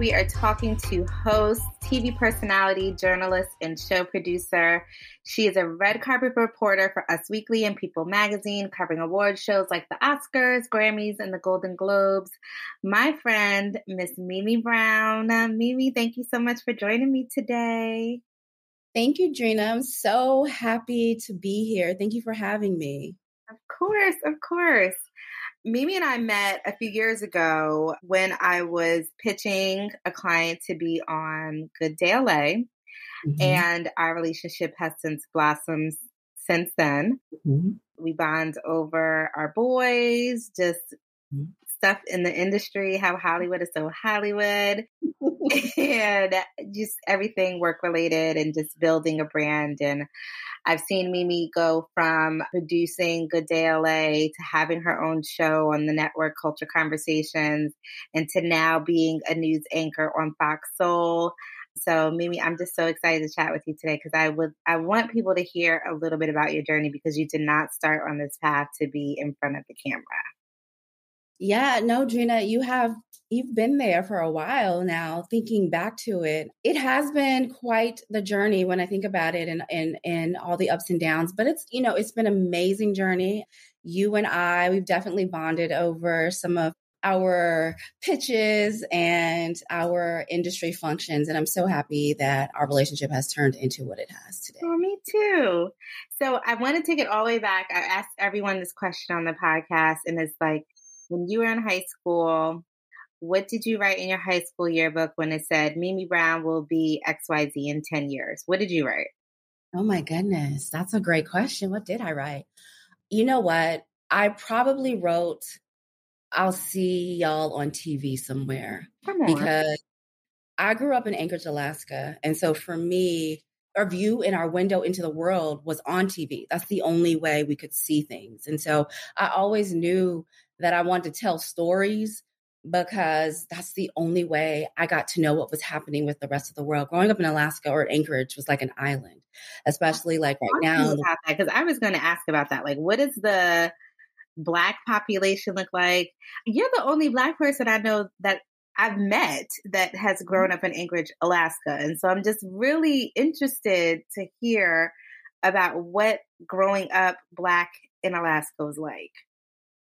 We are talking to host, TV personality, journalist, and show producer. She is a red carpet reporter for Us Weekly and People Magazine, covering award shows like the Oscars, Grammys, and the Golden Globes. My friend, Miss Mimi Brown. Mimi, thank you so much for joining me today. Thank you, Dreena. I'm so happy to be here. Thank you for having me. Of course, of course. Mimi and I met a few years ago when I was pitching a client to be on Good Day LA. Mm-hmm. And our relationship has since blossomed since then. Mm-hmm. We bond over our boys, just mm-hmm. Stuff in the industry, how Hollywood is so Hollywood, and just everything work related and just building a brand. And I've seen Mimi go from producing Good Day LA to having her own show on the network Culture Conversations and to now being a news anchor on Fox Soul. So Mimi, I'm just so excited to chat with you today because I would I want people to hear a little bit about your journey because you did not start on this path to be in front of the camera. Yeah, no, Dreena, you have you've been there for a while now. Thinking back to it, it has been quite the journey when I think about it, and and and all the ups and downs. But it's you know it's been an amazing journey. You and I, we've definitely bonded over some of our pitches and our industry functions. And I'm so happy that our relationship has turned into what it has today. Oh, me too. So I want to take it all the way back. I asked everyone this question on the podcast, and it's like, when you were in high school, what did you write in your high school yearbook when it said Mimi Brown will be XYZ in 10 years? What did you write? Oh my goodness. That's a great question. What did I write? You know what? I probably wrote, I'll see y'all on TV somewhere. Because I grew up in Anchorage, Alaska. And so for me, our view and our window into the world was on TV. That's the only way we could see things. And so I always knew that I wanted to tell stories because that's the only way I got to know what was happening with the rest of the world. Growing up in Alaska or Anchorage was like an island, especially like right now. Because I was going to ask about that. Like, what does the black population look like? You're the only black person I know that I've met that has mm-hmm. grown up in Anchorage, Alaska. And so I'm just really interested to hear about what growing up black in Alaska was like.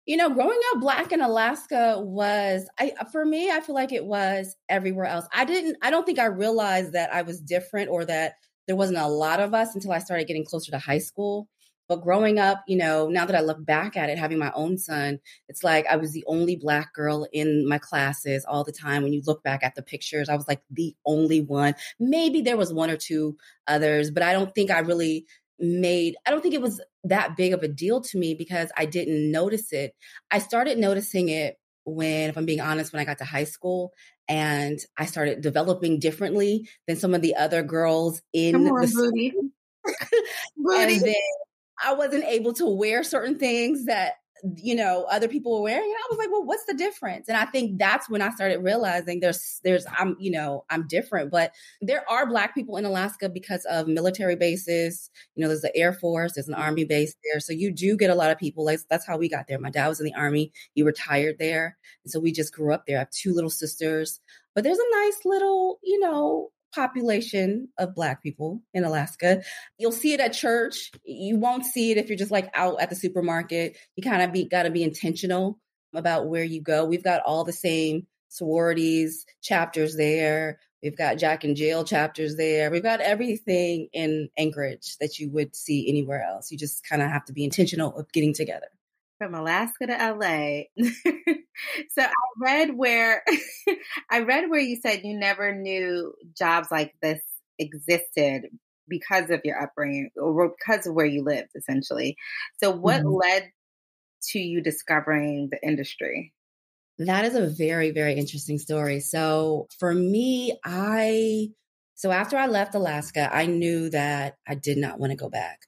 You know, growing up black in Alaska was I for me, I feel like it was everywhere else. I didn't I don't think I realized that I was different or that there wasn't a lot of us until I started getting closer to high school. But growing up, you know, now that I look back at it, having my own son, it's like I was the only black girl in my classes all the time. When you look back at the pictures, I was like the only one. Maybe there was one or two others, but I don't think I really made I don't think it was that big of a deal to me because I didn't notice it. I started noticing it when if I'm being honest when I got to high school and I started developing differently than some of the other girls in on, the booty. and then I wasn't able to wear certain things that you know other people were wearing and i was like well what's the difference? And i think that's when i started realizing there's there's i'm you know i'm different. But there are black people in alaska because of military bases. You know there's the air force there's an army base there. So you do get a lot of people like that's how we got there. My dad was in the army he retired there. And so we just grew up there. I have two little sisters. But there's a nice little you know population of black people in Alaska. You'll see it at church. You won't see it if you're just like out at the supermarket. You kind of be got to be intentional about where you go. We've got all the same sororities chapters there. We've got Jack and Jill chapters there. We've got everything in Anchorage that you would see anywhere else. You just kind of have to be intentional of getting together from Alaska to LA. so I read where I read where you said you never knew jobs like this existed because of your upbringing or because of where you lived essentially. So what mm-hmm. led to you discovering the industry? That is a very very interesting story. So for me, I so after I left Alaska, I knew that I did not want to go back.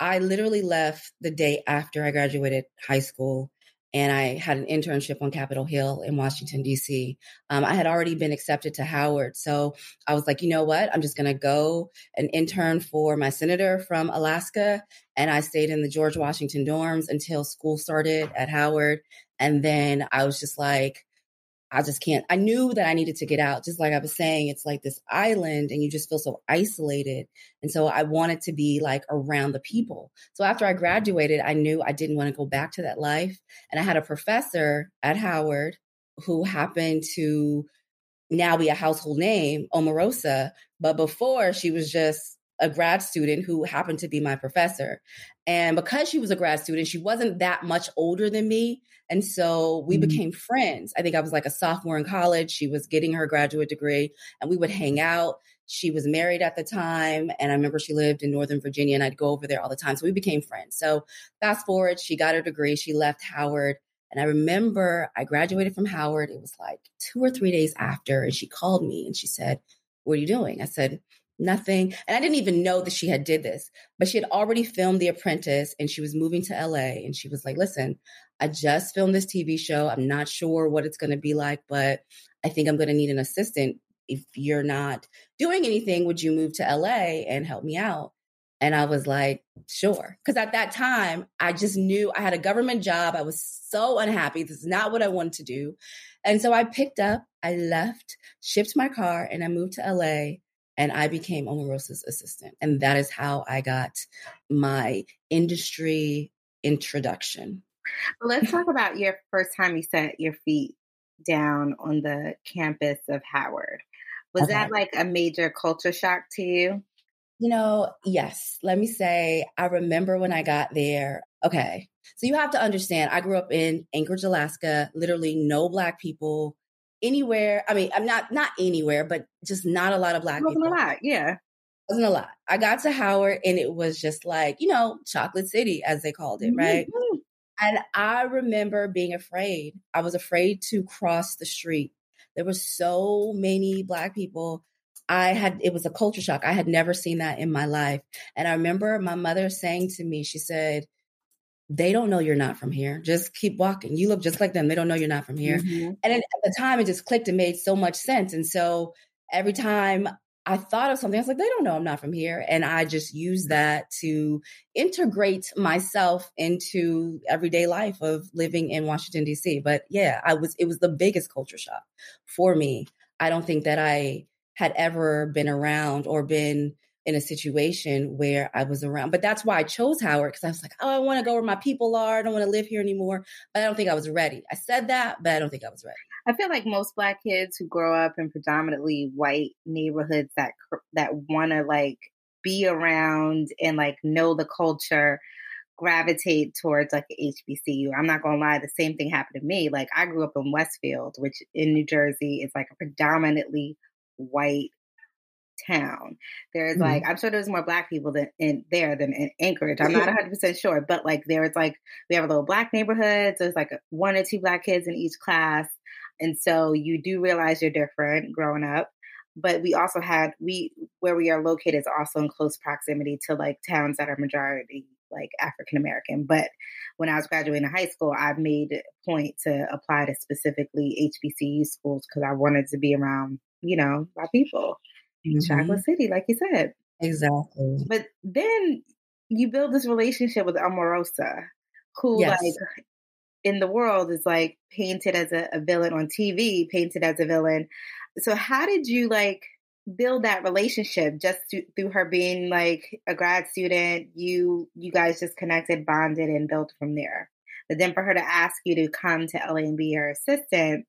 I literally left the day after I graduated high school and I had an internship on Capitol Hill in Washington, D.C. Um, I had already been accepted to Howard. So I was like, you know what? I'm just going to go and intern for my senator from Alaska. And I stayed in the George Washington dorms until school started at Howard. And then I was just like, I just can't. I knew that I needed to get out. Just like I was saying, it's like this island and you just feel so isolated. And so I wanted to be like around the people. So after I graduated, I knew I didn't want to go back to that life. And I had a professor at Howard who happened to now be a household name, Omarosa. But before she was just a grad student who happened to be my professor. And because she was a grad student, she wasn't that much older than me. And so we mm-hmm. became friends. I think I was like a sophomore in college. She was getting her graduate degree, and we would hang out. She was married at the time, and I remember she lived in Northern Virginia, and I'd go over there all the time. So we became friends. So fast forward, she got her degree, she left Howard. And I remember I graduated from Howard. It was like two or three days after, and she called me and she said, What are you doing? I said, nothing. And I didn't even know that she had did this, but she had already filmed The Apprentice and she was moving to LA and she was like, "Listen, I just filmed this TV show. I'm not sure what it's going to be like, but I think I'm going to need an assistant. If you're not doing anything, would you move to LA and help me out?" And I was like, sure. Because at that time, I just knew I had a government job. I was so unhappy. This is not what I wanted to do. And so I picked up, I left, shipped my car, and I moved to LA and I became Omarosa's assistant. And that is how I got my industry introduction. Let's talk about your first time you set your feet down on the campus of Howard. Was okay. that like a major culture shock to you? You know, yes. Let me say, I remember when I got there. Okay. So you have to understand, I grew up in Anchorage, Alaska, literally no Black people anywhere. I mean, I'm not not anywhere, but just not a lot of black wasn't people. a lot, yeah. Wasn't a lot. I got to Howard and it was just like, you know, chocolate city as they called it, right? Mm-hmm. And I remember being afraid. I was afraid to cross the street. There were so many black people. I had it was a culture shock. I had never seen that in my life. And I remember my mother saying to me, she said, they don't know you're not from here. Just keep walking. You look just like them. They don't know you're not from here. Mm-hmm. And at the time, it just clicked and made so much sense. And so every time I thought of something, I was like, they don't know I'm not from here. And I just used that to integrate myself into everyday life of living in Washington, D.C. But yeah, I was, it was the biggest culture shock for me. I don't think that I had ever been around or been in a situation where I was around. But that's why I chose Howard because I was like, oh, I want to go where my people are. I don't want to live here anymore. But I don't think I was ready. I said that, but I don't think I was ready. I feel like most Black kids who grow up in predominantly white neighborhoods that that want to like be around and like know the culture gravitate towards like HBCU. I'm not gonna lie, the same thing happened to me. Like I grew up in Westfield, which in New Jersey is like a predominantly white town. There's mm-hmm. like I'm sure there's more black people than in there than in Anchorage. I'm not 100 percent sure, but like there's like we have a little black neighborhood. So there's like one or two black kids in each class, and so you do realize you're different growing up. But we also had we where we are located is also in close proximity to like towns that are majority like African American. But when I was graduating high school, I made a point to apply to specifically HBCU schools because I wanted to be around, you know, my people mm-hmm. Chocolate City, like you said. Exactly. But then you build this relationship with Omarosa, who yes. like in the world is like painted as a, a villain on TV, painted as a villain. So how did you like build that relationship just through her being like a grad student? You you guys just connected, bonded, and built from there. But then for her to ask you to come to LA and be her assistant,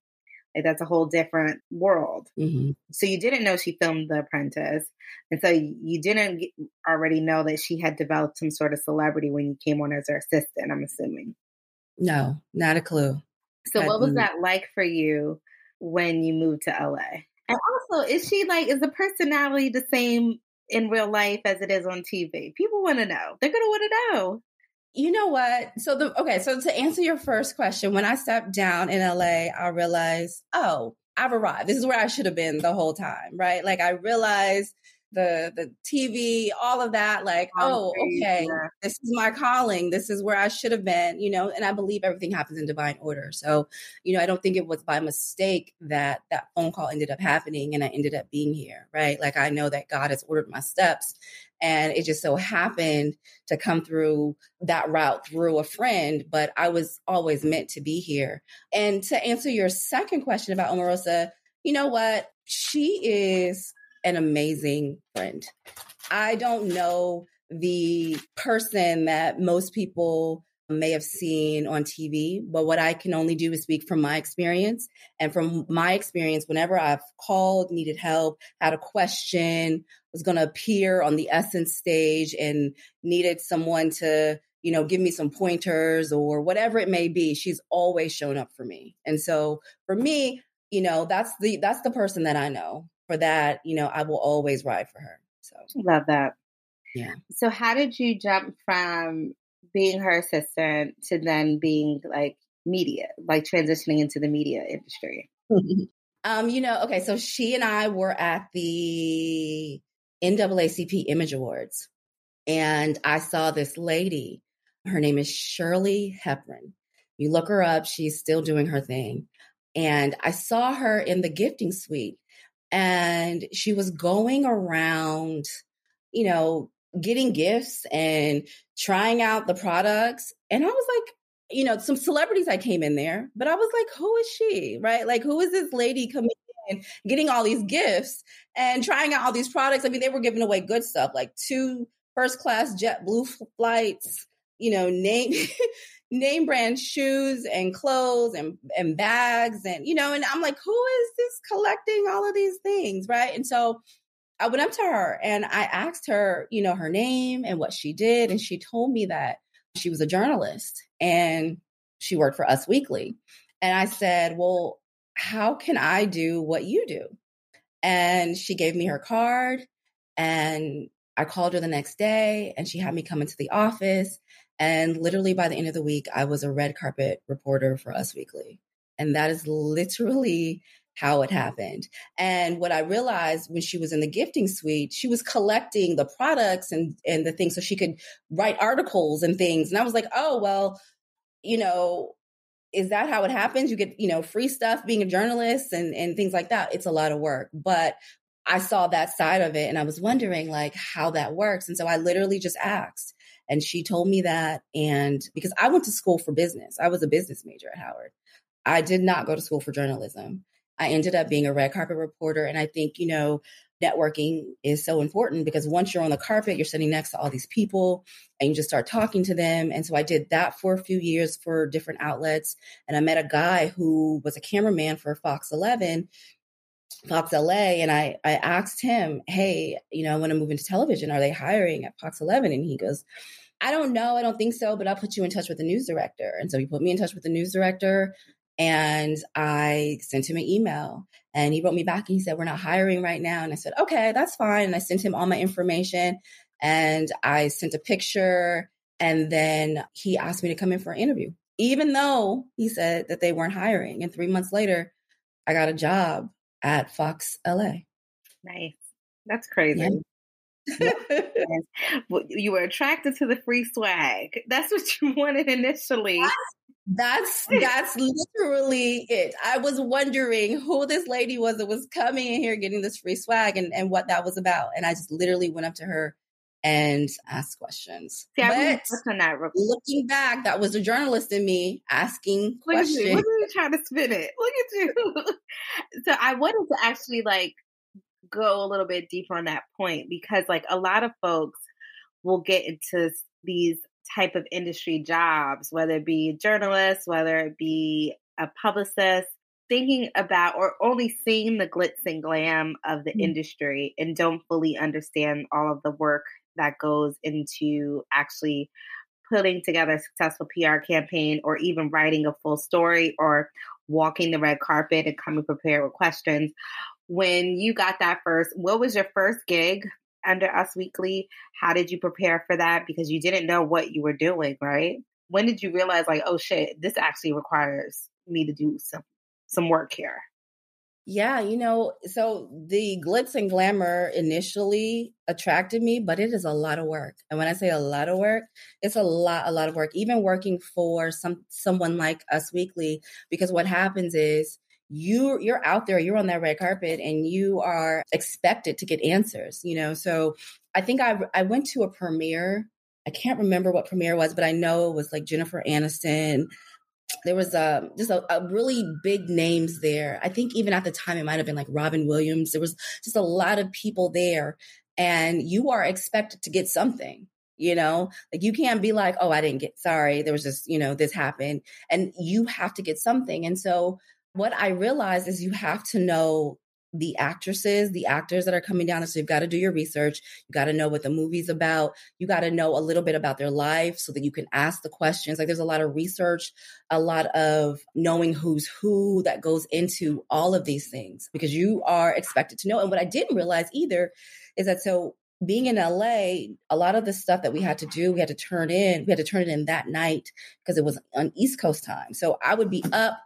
like that's a whole different world. Mm-hmm. So you didn't know she filmed The Apprentice. And so you didn't already know that she had developed some sort of celebrity when you came on as her assistant, I'm assuming. No, not a clue. So what was that like for you when you moved to LA? And also, is she like, is the personality the same in real life as it is on TV? People want to know. They're to want to know. You know what? So the okay, so to answer your first question, when I stepped down in LA, I realized, oh, I've arrived. This is where I should have been the whole time, right? Like I realized the the TV, all of that, like, oh, okay, this is my calling. This is where I should have been, you know, and I believe everything happens in divine order. So, you know, I don't think it was by mistake that that phone call ended up happening and I ended up being here, right? Like I know that God has ordered my steps And it just so happened to come through that route through a friend, but I was always meant to be here. And to answer your second question about Omarosa, you know what? She is an amazing friend. I don't know the person that most people may have seen on TV, but what I can only do is speak from my experience. And from my experience, whenever I've called, needed help, had a question, was going to appear on the Essence stage and needed someone to, you know, give me some pointers or whatever it may be, she's always shown up for me. And so for me, you know, that's the that's the person that I know. For that, you know, I will always ride for her. So love that. Yeah. So how did you jump from being her assistant to then being like media, like transitioning into the media industry? um, you know, okay, so she and I were at the NAACP Image Awards, and I saw this lady. Her name is Shirley Hepburn. You look her up, she's still doing her thing. And I saw her in the gifting suite, and she was going around, you know, getting gifts and trying out the products. And I was like, you know, some celebrities I came in there, but I was like, who is she? Right? Like, who is this lady coming in, getting all these gifts and trying out all these products? I mean, they were giving away good stuff like two first class JetBlue flights, you know, name name brand shoes and clothes and and bags and you know, and I'm like, who is this collecting all of these things, right? And so I went up to her and I asked her, you know, her name and what she did. And she told me that she was a journalist and she worked for Us Weekly. And I said, Well, how can I do what you do? And she gave me her card and I called her the next day and she had me come into the office. And literally by the end of the week, I was a red carpet reporter for Us Weekly. And that is literally how it happened. And what I realized when she was in the gifting suite, she was collecting the products and, and the things so she could write articles and things. And I was like, oh, well, you know, is that how it happens? You get, you know, free stuff being a journalist and, and things like that. It's a lot of work. But I saw that side of it and I was wondering like how that works. And so I literally just asked and she told me that. And because I went to school for business, I was a business major at Howard. I did not go to school for journalism. I ended up being a red carpet reporter. And I think, you know, networking is so important because once you're on the carpet, you're sitting next to all these people and you just start talking to them. And so I did that for a few years for different outlets. And I met a guy who was a cameraman for Fox 11, Fox LA. And I, I asked him, Hey, you know, I want to move into television. Are they hiring at Fox 11? And he goes, I don't know. I don't think so, but I'll put you in touch with the news director. And so he put me in touch with the news director. And I sent him an email and he wrote me back and he said, We're not hiring right now. And I said, Okay, that's fine. And I sent him all my information and I sent a picture. And then he asked me to come in for an interview, even though he said that they weren't hiring. And three months later, I got a job at Fox LA. Nice. That's crazy. Yeah. you were attracted to the free swag. That's what you wanted initially. That's that's that's literally it. I was wondering who this lady was that was coming in here getting this free swag and, and what that was about. And I just literally went up to her and asked questions. See, but looking back, that was the journalist in me asking look questions. At you. Look at you trying to spin it. Look at you. so I wanted to actually like go a little bit deeper on that point because like a lot of folks will get into these type of industry jobs, whether it be journalists, whether it be a publicist, thinking about or only seeing the glitz and glam of the mm-hmm. industry and don't fully understand all of the work that goes into actually putting together a successful PR campaign or even writing a full story or walking the red carpet and coming prepared with questions. When you got that first, what was your first gig under Us Weekly? How did you prepare for that? Because you didn't know what you were doing, right? When did you realize, like, oh shit, this actually requires me to do some some work here? Yeah, you know, so the glitz and glamour initially attracted me, but it is a lot of work. And when I say a lot of work, it's a lot, a lot of work. Even working for some someone like Us Weekly, because what happens is you you're out there you're on that red carpet and you are expected to get answers you know so I think I I went to a premiere. I can't remember what premiere was, but I know it was like Jennifer Aniston. There was a um, just a, a really big names there. I think even at the time it might have been like Robin Williams. There was just a lot of people there, and you are expected to get something you know like you can't be like oh i didn't get sorry there was just you know this happened and you have to get something and so what i realized is you have to know the actresses, the actors that are coming down. So you've got to do your research. You got to know what the movie's about. You got to know a little bit about their life so that you can ask the questions. Like there's a lot of research, a lot of knowing who's who that goes into all of these things because you are expected to know. And what I didn't realize either is that so being in LA, a lot of the stuff that we had to do, we had to turn in, we had to turn it in that night because it was on East Coast time. So I would be up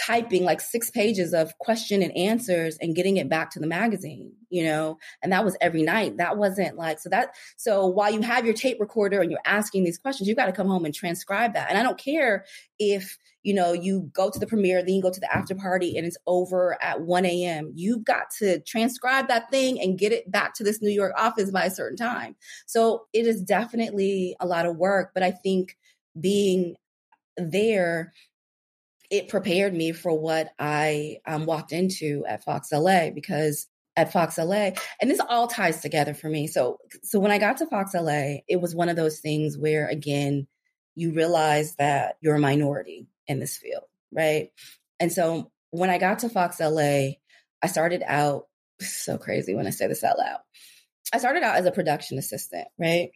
typing like six pages of question and answers and getting it back to the magazine, you know, and that was every night. That wasn't like, so that, so while you have your tape recorder and you're asking these questions, you've got to come home and transcribe that. And I don't care if, you know, you go to the premiere, then you go to the after party and it's over at 1 a.m. You've got to transcribe that thing and get it back to this New York office by a certain time. So it is definitely a lot of work, but I think being there it prepared me for what I um, walked into at Fox LA because at Fox LA, and this all ties together for me. So, so when I got to Fox LA, it was one of those things where, again, you realize that you're a minority in this field, right? And so when I got to Fox LA, I started out so crazy when I say this out loud. I started out as a production assistant, right?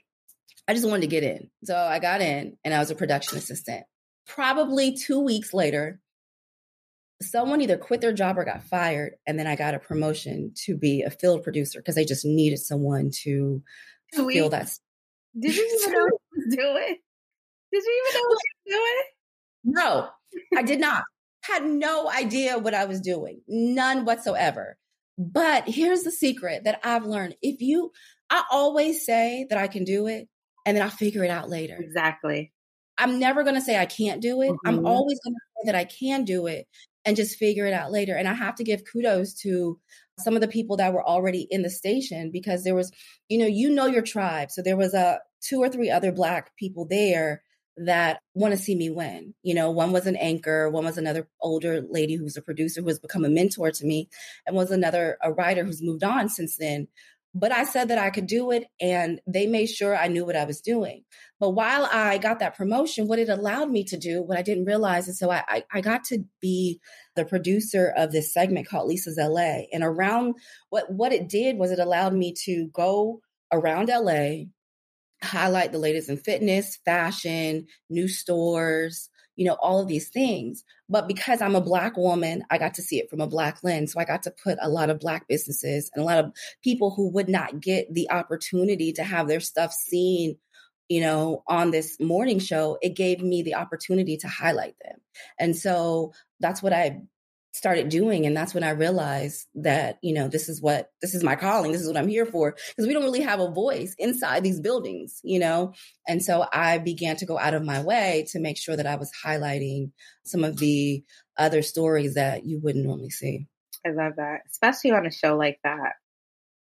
I just wanted to get in. So I got in and I was a production assistant probably two weeks later, someone either quit their job or got fired. And then I got a promotion to be a field producer because they just needed someone to Sweet. feel that. Did you even know what was doing? Did you even know what you were doing? No, I did not. Had no idea what I was doing, none whatsoever. But here's the secret that I've learned. If you, I always say that I can do it and then I'll figure it out later. Exactly. I'm never going to say I can't do it. Mm-hmm. I'm always going to say that I can do it and just figure it out later. And I have to give kudos to some of the people that were already in the station because there was, you know, you know your tribe. So there was a uh, two or three other black people there that want to see me win. You know, one was an anchor, one was another older lady who was a producer who has become a mentor to me, and was another a writer who's moved on since then. But I said that I could do it, and they made sure I knew what I was doing. But while I got that promotion, what it allowed me to do, what I didn't realize, and so I, I, I got to be the producer of this segment called Lisa's LA. And around what what it did was it allowed me to go around LA, highlight the latest in fitness, fashion, new stores, you know, all of these things. But because I'm a Black woman, I got to see it from a Black lens. So I got to put a lot of Black businesses and a lot of people who would not get the opportunity to have their stuff seen you know, on this morning show, it gave me the opportunity to highlight them. And so that's what I started doing and that's when i realized that you know this is what this is my calling this is what i'm here for because we don't really have a voice inside these buildings you know? And so i began to go out of my way to make sure that i was highlighting some of the other stories that you wouldn't normally see. I love that especially on a show like that.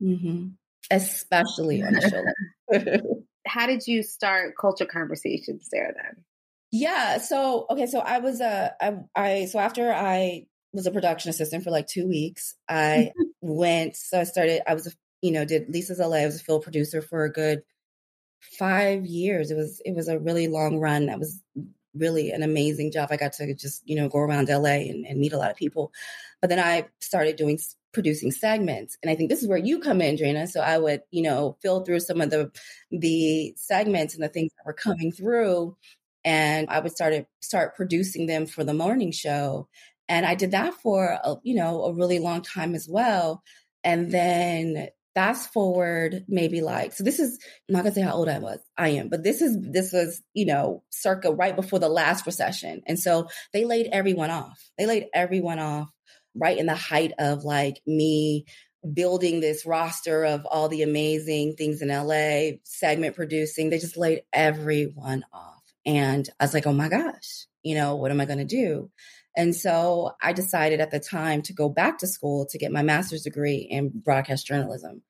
Mm-hmm. especially on a show like how did you start culture conversations there then? Yeah so okay so i was uh I, I so after i was a production assistant for like two weeks. I went, so I started, I was, a, you know, did Lisa's LA. I was a film producer for a good five years. It was, it was a really long run. That was really an amazing job. I got to just, you know, go around LA and, and meet a lot of people. But then I started doing producing segments. And I think this is where you come in, Dreena. So I would, you know, fill through some of the the segments and the things that were coming through. And I would start start producing them for the morning show. And I did that for, a, you know, a really long time as well. And then fast forward maybe like so this is I'm not gonna say how old I was. I am, but this is this was, you know, circa right before the last recession. And so they laid everyone off. They laid everyone off right in the height of like me building this roster of all the amazing things in LA, segment producing. They just laid everyone off. And I was like, oh my gosh, You know, what am I going to do? And so I decided at the time to go back to school to get my master's degree in broadcast journalism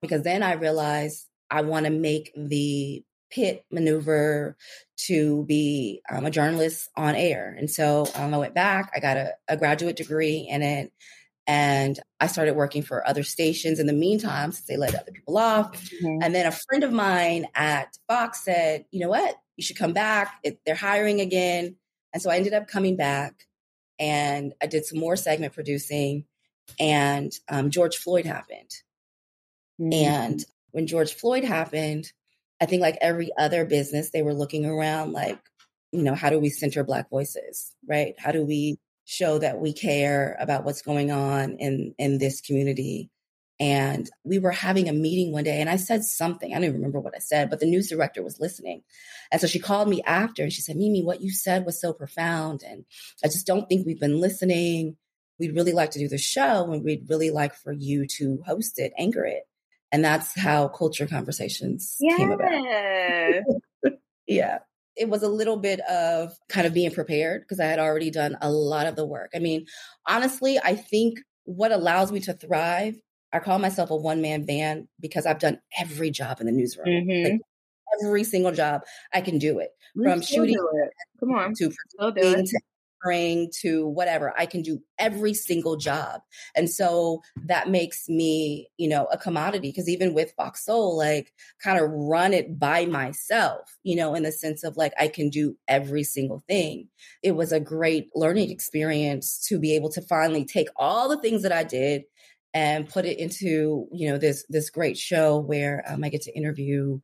because then I realized I want to make the pit maneuver to be um, a journalist on air. And so um, I went back, I got a, a graduate degree in it. And I started working for other stations in the meantime, since they let other people off. Mm-hmm. And then a friend of mine at Fox said, you know what? You should come back. It, they're hiring again. And so I ended up coming back and I did some more segment producing. And um, George Floyd happened. Mm-hmm. And when George Floyd happened, I think like every other business, they were looking around like, you know, how do we center Black voices, right? How do we show that we care about what's going on in in this community? And we were having a meeting one day, and I said something. I don't even remember what I said, but the news director was listening. And so she called me after and she said, Mimi, what you said was so profound. And I just don't think we've been listening. We'd really like to do the show, and we'd really like for you to host it, anchor it. And that's how culture conversations yeah. came about. yeah. It was a little bit of kind of being prepared because I had already done a lot of the work. I mean, honestly, I think what allows me to thrive, I call myself a one man band because I've done every job in the newsroom. Mm-hmm. Like every single job, I can do it. From shooting it. Come on. to, to to whatever. I can do every single job. And so that makes me, you know, a commodity because even with Fox Soul, like kind of run it by myself, you know, in the sense of like I can do every single thing. It was a great learning experience to be able to finally take all the things that I did and put it into, you know, this this great show where um, I get to interview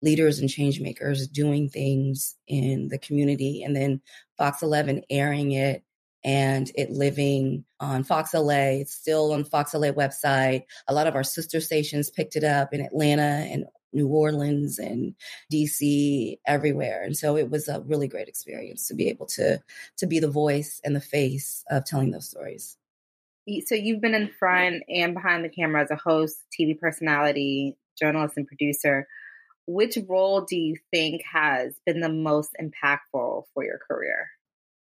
leaders and change makers doing things in the community and then Fox 11 airing it and it living on Fox LA. It's still on Fox LA website. A lot of our sister stations picked it up in Atlanta and New Orleans and DC everywhere. And so it was a really great experience to be able to to be the voice and the face of telling those stories. So you've been in front and behind the camera as a host, TV personality, journalist and producer which role do you think has been the most impactful for your career?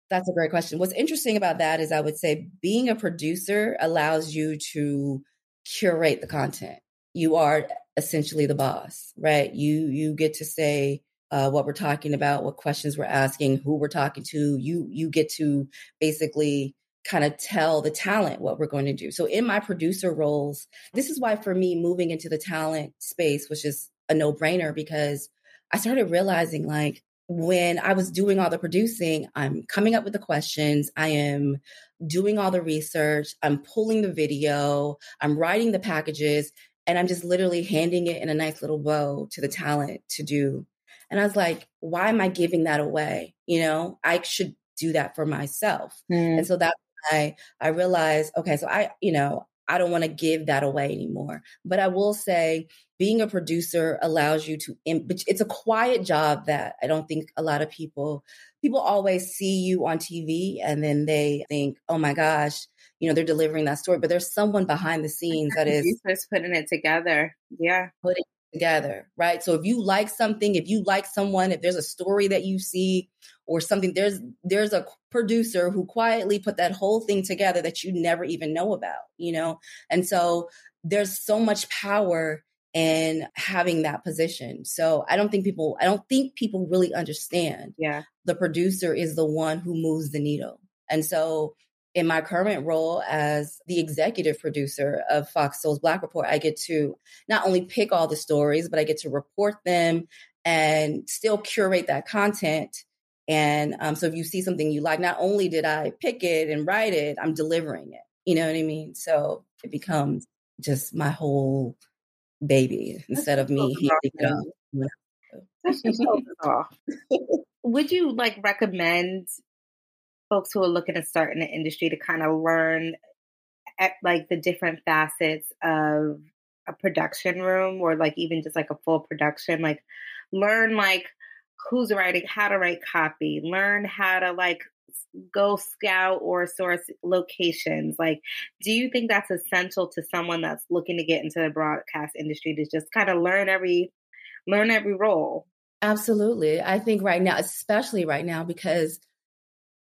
That's a great question. What's interesting about that is I would say being a producer allows you to curate the content. You are essentially the boss, right? You you get to say uh, what we're talking about, what questions we're asking, who we're talking to. You you get to basically kind of tell the talent what we're going to do. So in my producer roles, this is why for me moving into the talent space was just a no brainer because I started realizing like when I was doing all the producing, I'm coming up with the questions, I am doing all the research, I'm pulling the video, I'm writing the packages, and I'm just literally handing it in a nice little bow to the talent to do. And I was like, why am I giving that away? You know, I should do that for myself. Mm. And so that I I realized, okay, so I, you know, I don't want to give that away anymore. But I will say, being a producer allows you to. It's a quiet job that I don't think a lot of people people always see you on TV and then they think, oh my gosh, you know, they're delivering that story. But there's someone behind the scenes that is putting it together. Yeah, putting together, right? So if you like something, if you like someone, if there's a story that you see or something, there's there's a producer who quietly put that whole thing together that you never even know about, you know? And so there's so much power in having that position. So I don't think people I don't think people really understand. Yeah. The producer is the one who moves the needle. And so in my current role as the executive producer of Fox Soul's Black Report, I get to not only pick all the stories, but I get to report them and still curate that content. And um, so if you see something you like, not only did I pick it and write it, I'm delivering it. You know what I mean? So it becomes just my whole baby instead of me handing it off. Would you like recommend folks who are looking to start in the industry to kind of learn at, like the different facets of a production room or like even just like a full production like learn like who's writing how to write copy learn how to like go scout or source locations like do you think that's essential to someone that's looking to get into the broadcast industry to just kind of learn every learn every role? Absolutely. I think right now especially right now because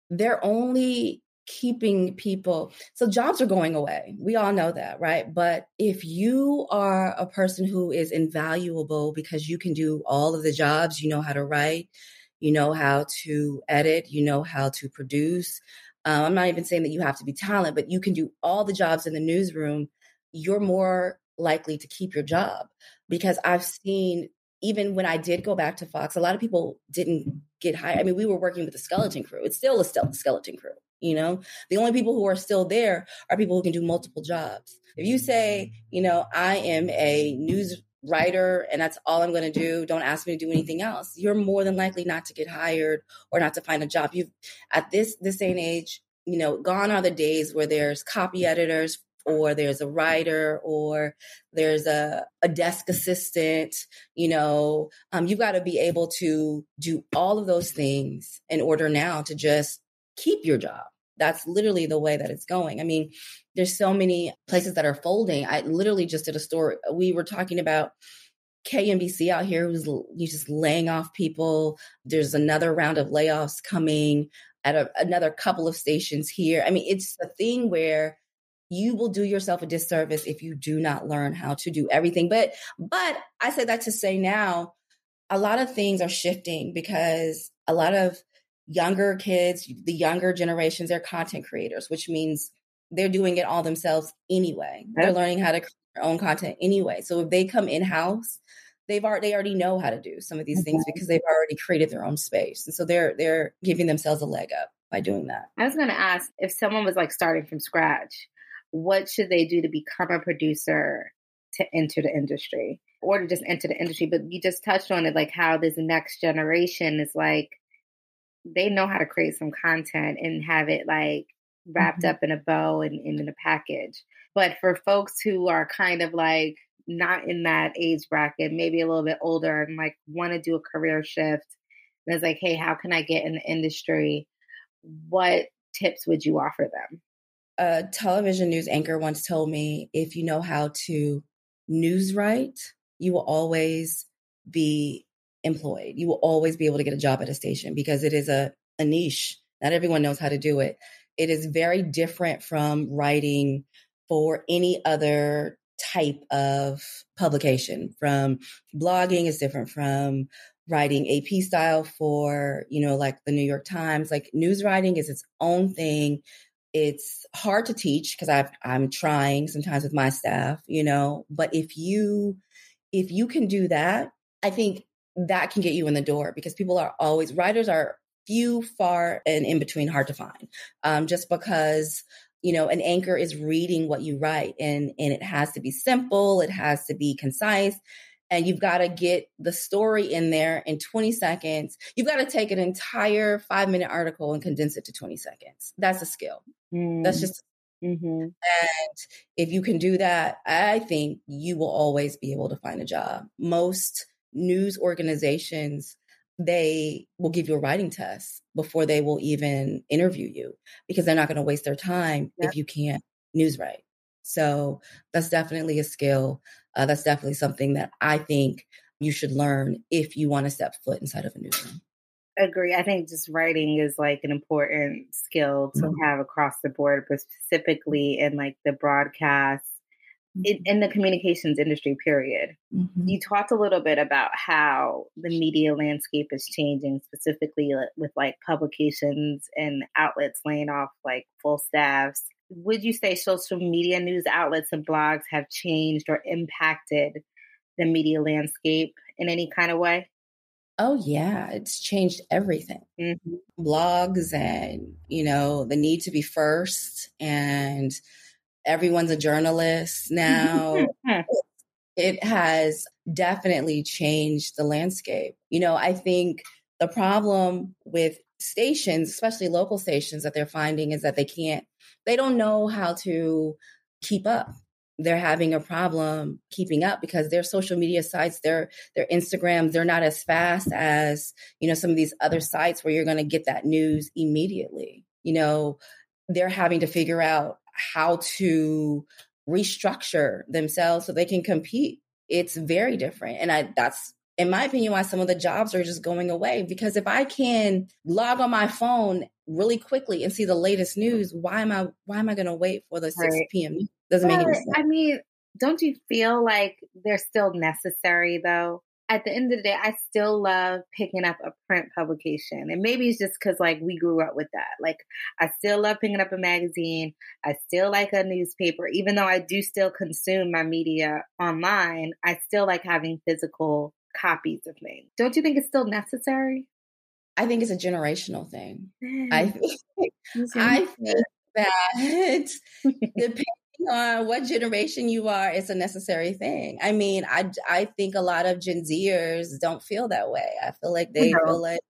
they're only keeping people so jobs are going away. We all know that right? But if you are a person who is invaluable because you can do all of the jobs you know how to write you know how to edit you know how to produce um, i'm not even saying that you have to be talented, but you can do all the jobs in the newsroom you're more likely to keep your job. Because i've seen even when I did go back to Fox, a lot of people didn't get hired. I mean, we were working with the skeleton crew. It's still a skeleton crew. You know, the only people who are still there are people who can do multiple jobs. If you say, you know, I am a news writer and that's all I'm going to do, don't ask me to do anything else. You're more than likely not to get hired or not to find a job. You've at this this same age, you know, gone are the days where there's copy editors or there's a writer or there's a, a desk assistant you know um, you've got to be able to do all of those things in order now to just keep your job that's literally the way that it's going i mean there's so many places that are folding i literally just did a story we were talking about KMBC out here who's you just laying off people. There's another round of layoffs coming at a, another couple of stations here. I mean, it's a thing where you will do yourself a disservice if you do not learn how to do everything. But but I say that to say now a lot of things are shifting because a lot of younger kids, the younger generations, they're content creators, which means they're doing it all themselves anyway. They're learning how to create their own content anyway. So if they come in house, they've already they already know how to do some of these things mm-hmm. because they've already created their own space. And so they're they're giving themselves a leg up by doing that. I was going to ask if someone was like starting from scratch, what should they do to become a producer to enter the industry or to just enter the industry? But you just touched on it, like how this next generation is like, they know how to create some content and have it like wrapped mm-hmm. up in a bow and, and in a package. But for folks who are kind of like not in that age bracket, maybe a little bit older and like want to do a career shift, and it's like, hey, how can I get in the industry? What tips would you offer them? A television news anchor once told me if you know how to news write, you will always be employed. You will always be able to get a job at a station because it is a, a niche. Not everyone knows how to do it. It is very different from writing for any other type of publication. From blogging is different from writing AP style for, you know, like the New York Times. Like news writing is its own thing it's hard to teach because I'm trying sometimes with my staff, you know, but if you if you can do that, I think that can get you in the door because people are always writers are few, far, and in between hard to find. Um, just because you know an anchor is reading what you write and and it has to be simple, it has to be concise, and you've got to get the story in there in 20 seconds. You've got to take an entire five minute article and condense it to 20 seconds. That's a skill. Mm. That's just, mm-hmm. and if you can do that, I think you will always be able to find a job. Most news organizations, they will give you a writing test before they will even interview you because they're not going to waste their time yep. if you can't news write. So that's definitely a skill. Uh, that's definitely something that I think you should learn if you want to step foot inside of a newsroom. Agree. I think just writing is like an important skill to mm-hmm. have across the board, but specifically in like the broadcast, in, mm-hmm. in the communications industry, period. Mm-hmm. You talked a little bit about how the media landscape is changing, specifically with like publications and outlets laying off like full staffs would you say social media news outlets and blogs have changed or impacted the media landscape in any kind of way? Oh, yeah, it's changed everything. Mm-hmm. Blogs and, you know, the need to be first, and everyone's a journalist now. it has definitely changed the landscape. You know, I think the problem with stations, especially local stations, that they're finding is that they can't they don't know how to keep up. They're having a problem keeping up because their social media sites their their instagrams they're not as fast as you know some of these other sites where you're going to get that news immediately. You know they're having to figure out how to restructure themselves so they can compete. It's very different and i that's in my opinion, why some of the jobs are just going away. Because if I can log on my phone really quickly and see the latest news, why am I why am I going to wait for the six p.m. Doesn't make any sense. I mean, don't you feel like they're still necessary though? At the end of the day, I still love picking up a print publication. And maybe it's just because like we grew up with that. Like I still love picking up a magazine. I still like a newspaper, even though I do still consume my media online. I still like having physical copies of things. Don't you think it's still necessary? I think it's a generational thing. I think, I think that depending on what generation you are, it's a necessary thing. I mean, I I think a lot of Gen Zers don't feel that way. I feel like they no. feel like,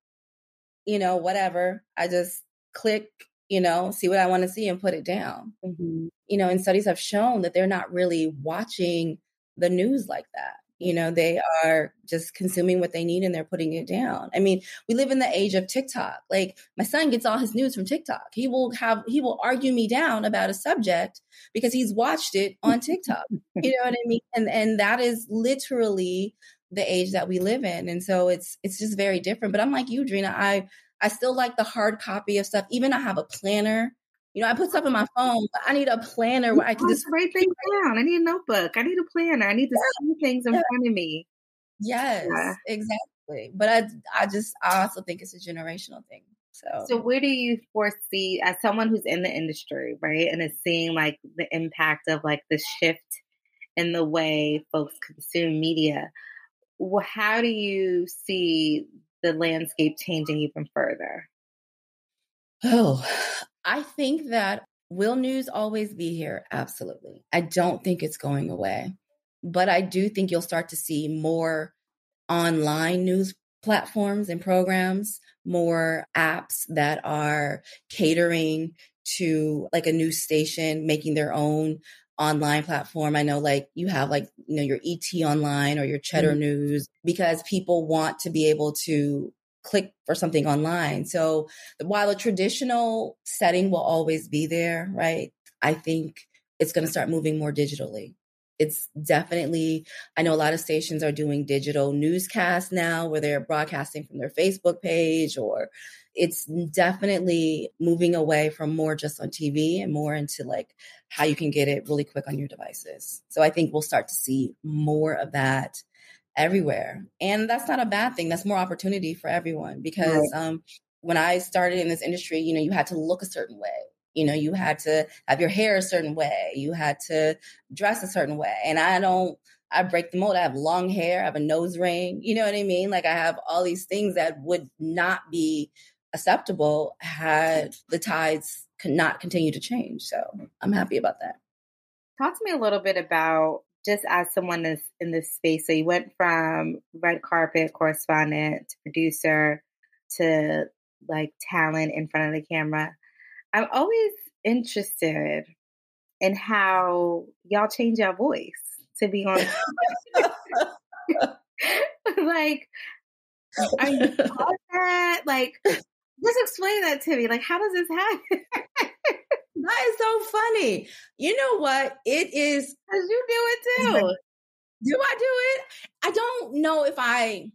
you know, whatever. I just click, you know, see what I want to see and put it down. Mm-hmm. You know, and studies have shown that they're not really watching the news like that. You know, they are just consuming what they need and they're putting it down. I mean, we live in the age of TikTok. Like my son gets all his news from TikTok. He will have he will argue me down about a subject because he's watched it on TikTok. you know what I mean? And and that is literally the age that we live in. And so it's it's just very different. But I'm like you, Dreena. I I still like the hard copy of stuff. Even I have a planner you know, I put stuff in my oh. phone, but I need a planner where I can just write things down. I need a notebook. I need a planner. I need to yeah. see things in yeah. front of me. Yes, yeah. exactly. But I, I just, I also think it's a generational thing. So, so where do you foresee as someone who's in the industry, right, and is seeing like the impact of like the shift in the way folks consume media? Well, how do you see the landscape changing even further? Oh, I think that will news always be here? Absolutely. I don't think it's going away. But I do think you'll start to see more online news platforms and programs, more apps that are catering to like a news station, making their own online platform. I know like you have like, you know, your ET online or your Cheddar mm-hmm. News because people want to be able to click for something online. So while a traditional setting will always be there, right? I think it's going to start moving more digitally. It's definitely, I know a lot of stations are doing digital newscasts now where they're broadcasting from their Facebook page, or it's definitely moving away from more just on TV and more into like how you can get it really quick on your devices. So I think we'll start to see more of that everywhere. And that's not a bad thing. That's more opportunity for everyone because right. um, when I started in this industry, you know, you had to look a certain way. You know, you had to have your hair a certain way. You had to dress a certain way. And I don't, I break the mold. I have long hair. I have a nose ring. You know what I mean? Like I have all these things that would not be acceptable had the tides could not continue to change. So I'm happy about that. Talk to me a little bit about just as someone is in this space, so you went from red carpet correspondent to producer to like talent in front of the camera. I'm always interested in how y'all change your voice to be on. like, are you that? Like, just explain that to me. Like, how does this happen? That is so funny. You know what? It is because you do it too. Do I do it? I don't know if I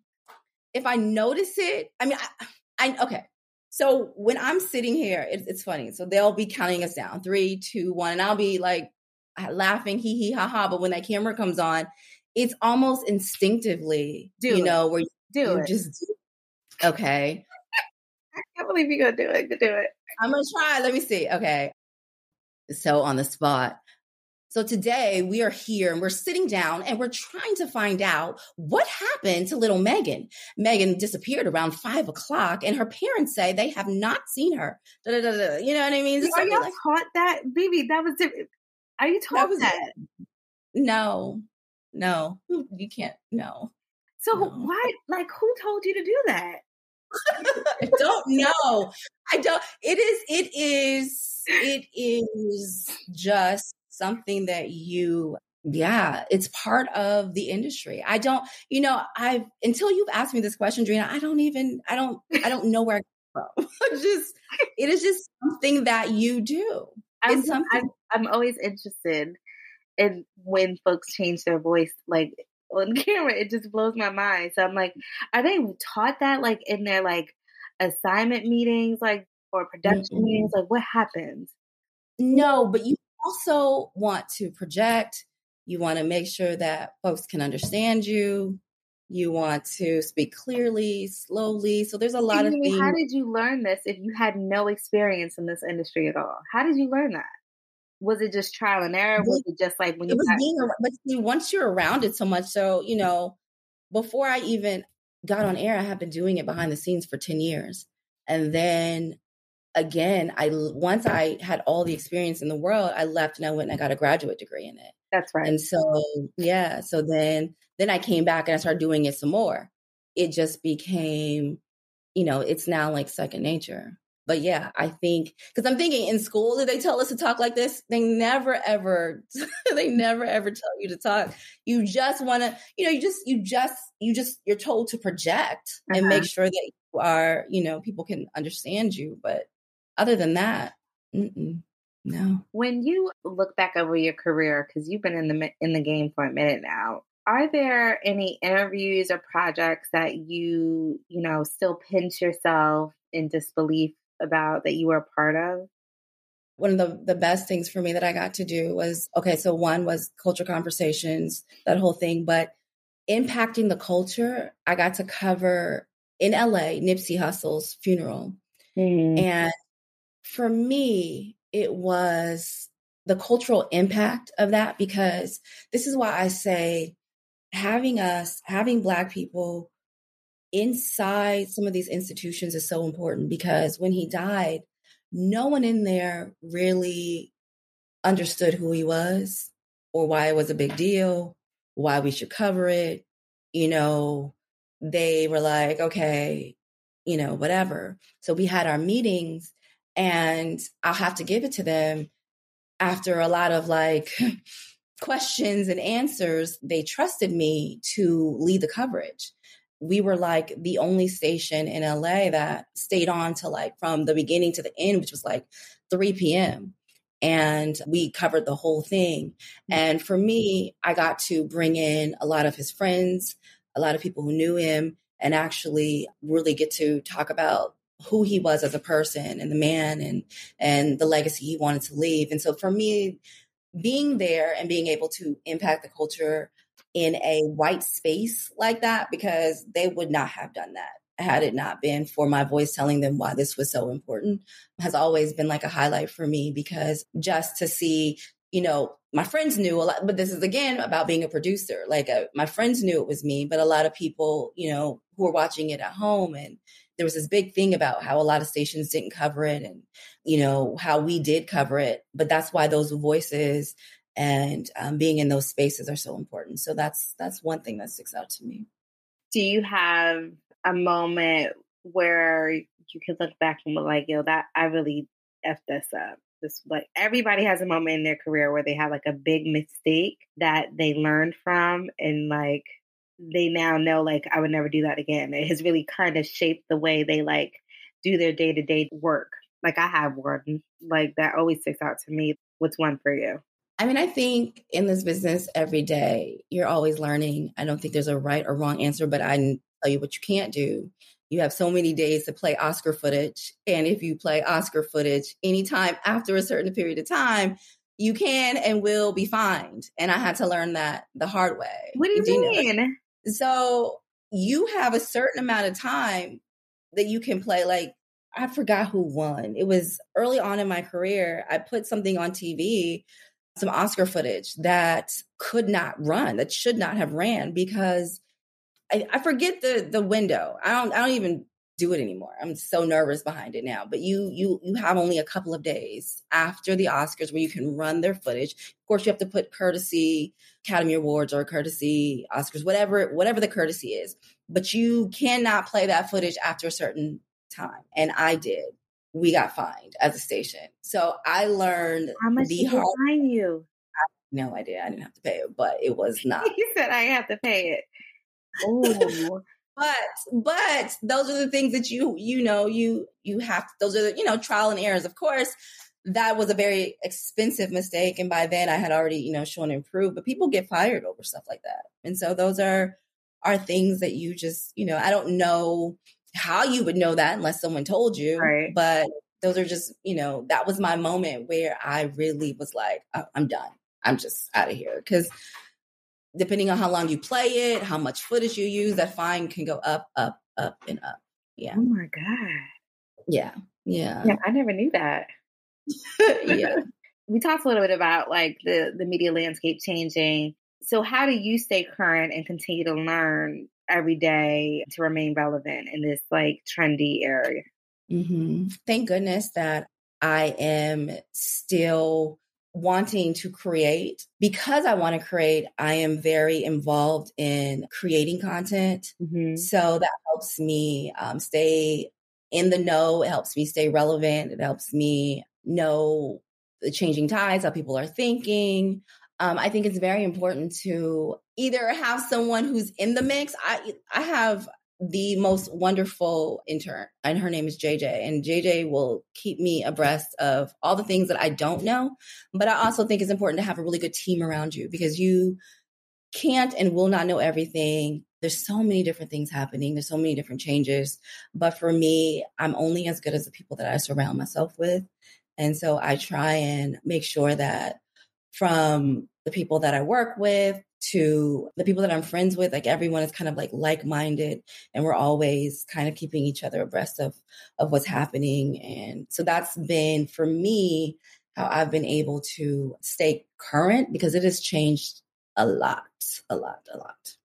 if I notice it. I mean, I, I okay. So when I'm sitting here, it, it's funny. So they'll be counting us down three, two, one, and I'll be like laughing, hee hee ha ha. But when that camera comes on, it's almost instinctively, do you it. know, where you do you it. just okay. I can't believe you're gonna do it. Do it. I'm gonna try. Let me see. Okay so on the spot. So today we are here and we're sitting down and we're trying to find out what happened to little Megan. Megan disappeared around five o'clock and her parents say they have not seen her. Da, da, da, you know what I mean? Are you like, taught that? Baby, that was different. Are you taught that? that? No, no, you can't. No. So no. why, like, who told you to do that? I don't know. I don't. It is. It is. It is just something that you. Yeah, it's part of the industry. I don't. You know, I've until you've asked me this question, Dreena. I don't even. I don't. I don't know where I from. just. It is just something that you do. I'm. I'm, I'm always interested in when folks change their voice. Like on camera. It just blows my mind. So I'm like, are they taught that like in their like assignment meetings, like or production mm-hmm. meetings? Like what happens? No, but you also want to project. You want to make sure that folks can understand you. You want to speak clearly, slowly. So there's a lot of things. How did you learn this if you had no experience in this industry at all? How did you learn that? Was it just trial and error? Was it just like when you? It was had- being, but see, once you're around it so much, so you know, before I even got on air, I have been doing it behind the scenes for ten years, and then again, I once I had all the experience in the world, I left and I went and I got a graduate degree in it. That's right. And so, yeah, so then then I came back and I started doing it some more. It just became, you know, it's now like second nature. But yeah, I think because I'm thinking in school, did they tell us to talk like this? They never ever, they never ever tell you to talk. You just want to, you know, you just, you just, you just, you're told to project uh-huh. and make sure that you are, you know, people can understand you. But other than that, no. When you look back over your career, because you've been in the in the game for a minute now, are there any interviews or projects that you you know still pinch yourself in disbelief about that you were a part of? One of the, the best things for me that I got to do was okay, so one was culture conversations, that whole thing, but impacting the culture, I got to cover in LA Nipsey Hussle's funeral. Mm. And for me, it was the cultural impact of that because this is why I say having us, having Black people inside some of these institutions is so important because when he died, no one in there really understood who he was or why it was a big deal, why we should cover it. You know, they were like, okay, you know, whatever. So we had our meetings and I'll have to give it to them after a lot of like questions and answers. They trusted me to lead the coverage. We were like the only station in LA that stayed on to like from the beginning to the end, which was like 3 p.m. And we covered the whole thing. Mm. And for me, I got to bring in a lot of his friends, a lot of people who knew him, and actually really get to talk about who he was as a person and the man and and the legacy he wanted to leave. And so for me, being there and being able to impact the culture in a white space like that, because they would not have done that had it not been for my voice telling them why this was so important, has always been like a highlight for me because just to see, you know, my friends knew a lot, but this is again about being a producer. Like uh, my friends knew it was me, but a lot of people, you know, who were watching it at home and there was this big thing about how a lot of stations didn't cover it and you know how we did cover it but that's why those voices and um, being in those spaces are so important so that's that's one thing that sticks out to me do you have a moment where you can look back and be like yo that i really effed this up this like everybody has a moment in their career where they have like a big mistake that they learned from and like they now know like I would never do that again. It has really kind of shaped the way they like do their day to day work. Like I have one like that always sticks out to me. What's one for you? I mean, I think in this business every day you're always learning. I don't think there's a right or wrong answer, but I tell you what you can't do. You have so many days to play Oscar footage, and if you play Oscar footage anytime after a certain period of time, you can and will be fined. And I had to learn that the hard way. What do you, mean? So you have a certain amount of time that you can play. Like, I forgot who won. It was early on in my career. I put something on TV, some Oscar footage that could not run, that should not have ran because I, I forget the the window. I don't I don't even do it anymore. I'm so nervous behind it now. But you you you have only a couple of days after the Oscars where you can run their footage. Of course, you have to put courtesy Academy Awards or courtesy Oscars, whatever whatever the courtesy is. But you cannot play that footage after a certain time. And I did. We got fined as a station. So I learned how much the did hard- fine you? no idea. I didn't have to pay it, but it was not. you said I have to pay it. Oh but but those are the things that you you know you you have those are the you know trial and errors of course that was a very expensive mistake. And by then I had already, you know, shown improved, but people get fired over stuff like that. And so those are, are things that you just, you know, I don't know how you would know that unless someone told you. Right. But those are just, you know, that was my moment where I really was like, oh, I'm done. I'm just out of here. Cause depending on how long you play it, how much footage you use, that fine can go up, up, up, and up. Yeah. Oh my God. Yeah. Yeah. Yeah. I never knew that. yeah. We talked a little bit about like the, the media landscape changing. So how do you stay current and continue to learn every day to remain relevant in this like trendy area? Mm-hmm. Thank goodness that I am still wanting to create. Because I want to create, I am very involved in creating content. Mm-hmm. So that helps me um, stay in the know. It helps me stay relevant. It helps me know the changing tides, how people are thinking. Um, I think it's very important to either have someone who's in the mix. I I have the most wonderful intern, and her name is JJ. And JJ will keep me abreast of all the things that I don't know. But I also think it's important to have a really good team around you because you can't and will not know everything. There's so many different things happening, there's so many different changes. But for me, I'm only as good as the people that I surround myself with. And so I try and make sure that from the people that I work with to the people that I'm friends with, like everyone is kind of like like-minded and we're always kind of keeping each other abreast of of what's happening. And so that's been for me how I've been able to stay current because it has changed a lot, a lot, a lot.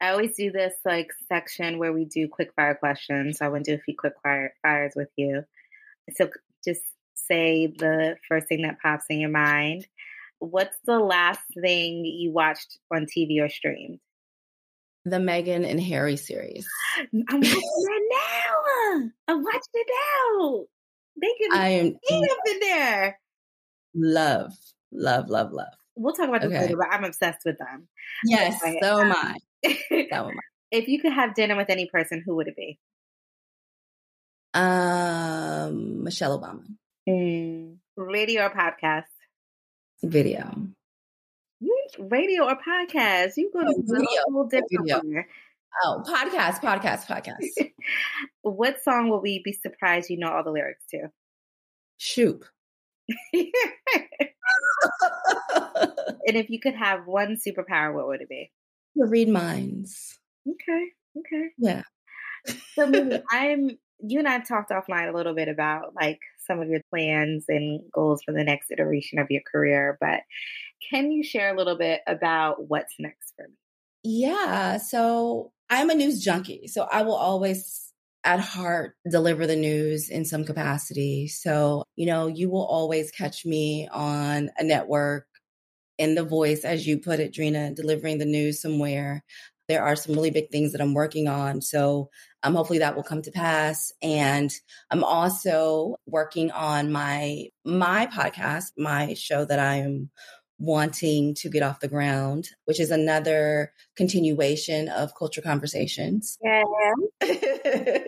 I always do this like section where we do quick fire questions. So I want to do a few quick fire fires with you. So just say the first thing that pops in your mind what's the last thing you watched on TV or streamed? The Meghan and Harry series. I'm watching it now. I'm watching it now. They can I am up in there. Love, love, love, love. We'll talk about this okay. later, but I'm obsessed with them. Yes, so am I. so am I. If you could have dinner with any person, who would it be? Um, Michelle Obama. Mm. Radio or podcast? Video. You radio or podcast? You go to video. video. Oh, podcast, podcast, podcast. what song will we be surprised you know all the lyrics to? Shoop. and if you could have one superpower, what would it be? To read minds. Okay. Okay. Yeah. So I'm you and I talked offline a little bit about like some of your plans and goals for the next iteration of your career, but can you share a little bit about what's next for me? Yeah. So I'm a news junkie. So I will always at heart deliver the news in some capacity. So, you know, you will always catch me on a network in the voice, as you put it, Dreena, delivering the news somewhere. There are some really big things that I'm working on. So um, hopefully that will come to pass. And I'm also working on my my podcast, my show that I am wanting to get off the ground, which is another continuation of culture conversations. Yeah.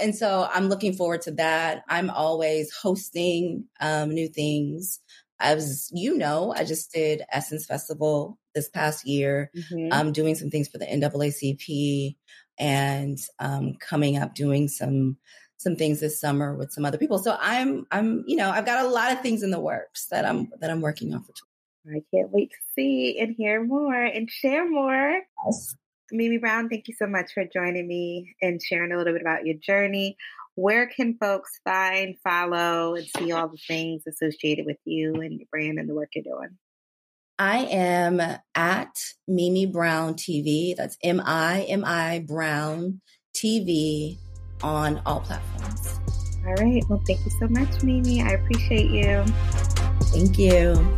and so I'm looking forward to that. I'm always hosting um, new things. As you know, I just did Essence Festival this past year. Mm-hmm. I'm doing some things for the NAACP and um, coming up doing some some things this summer with some other people. So I'm I'm you know I've got a lot of things in the works that I'm that I'm working on for. I can't wait to see and hear more and share more. Yes. Mimi Brown, thank you so much for joining me and sharing a little bit about your journey. Where can folks find, follow, and see all the things associated with you and your brand and the work you're doing? I am at Mimi Brown TV. That's M I M I Brown TV on all platforms. All right. Well, thank you so much, Mimi. I appreciate you. Thank you.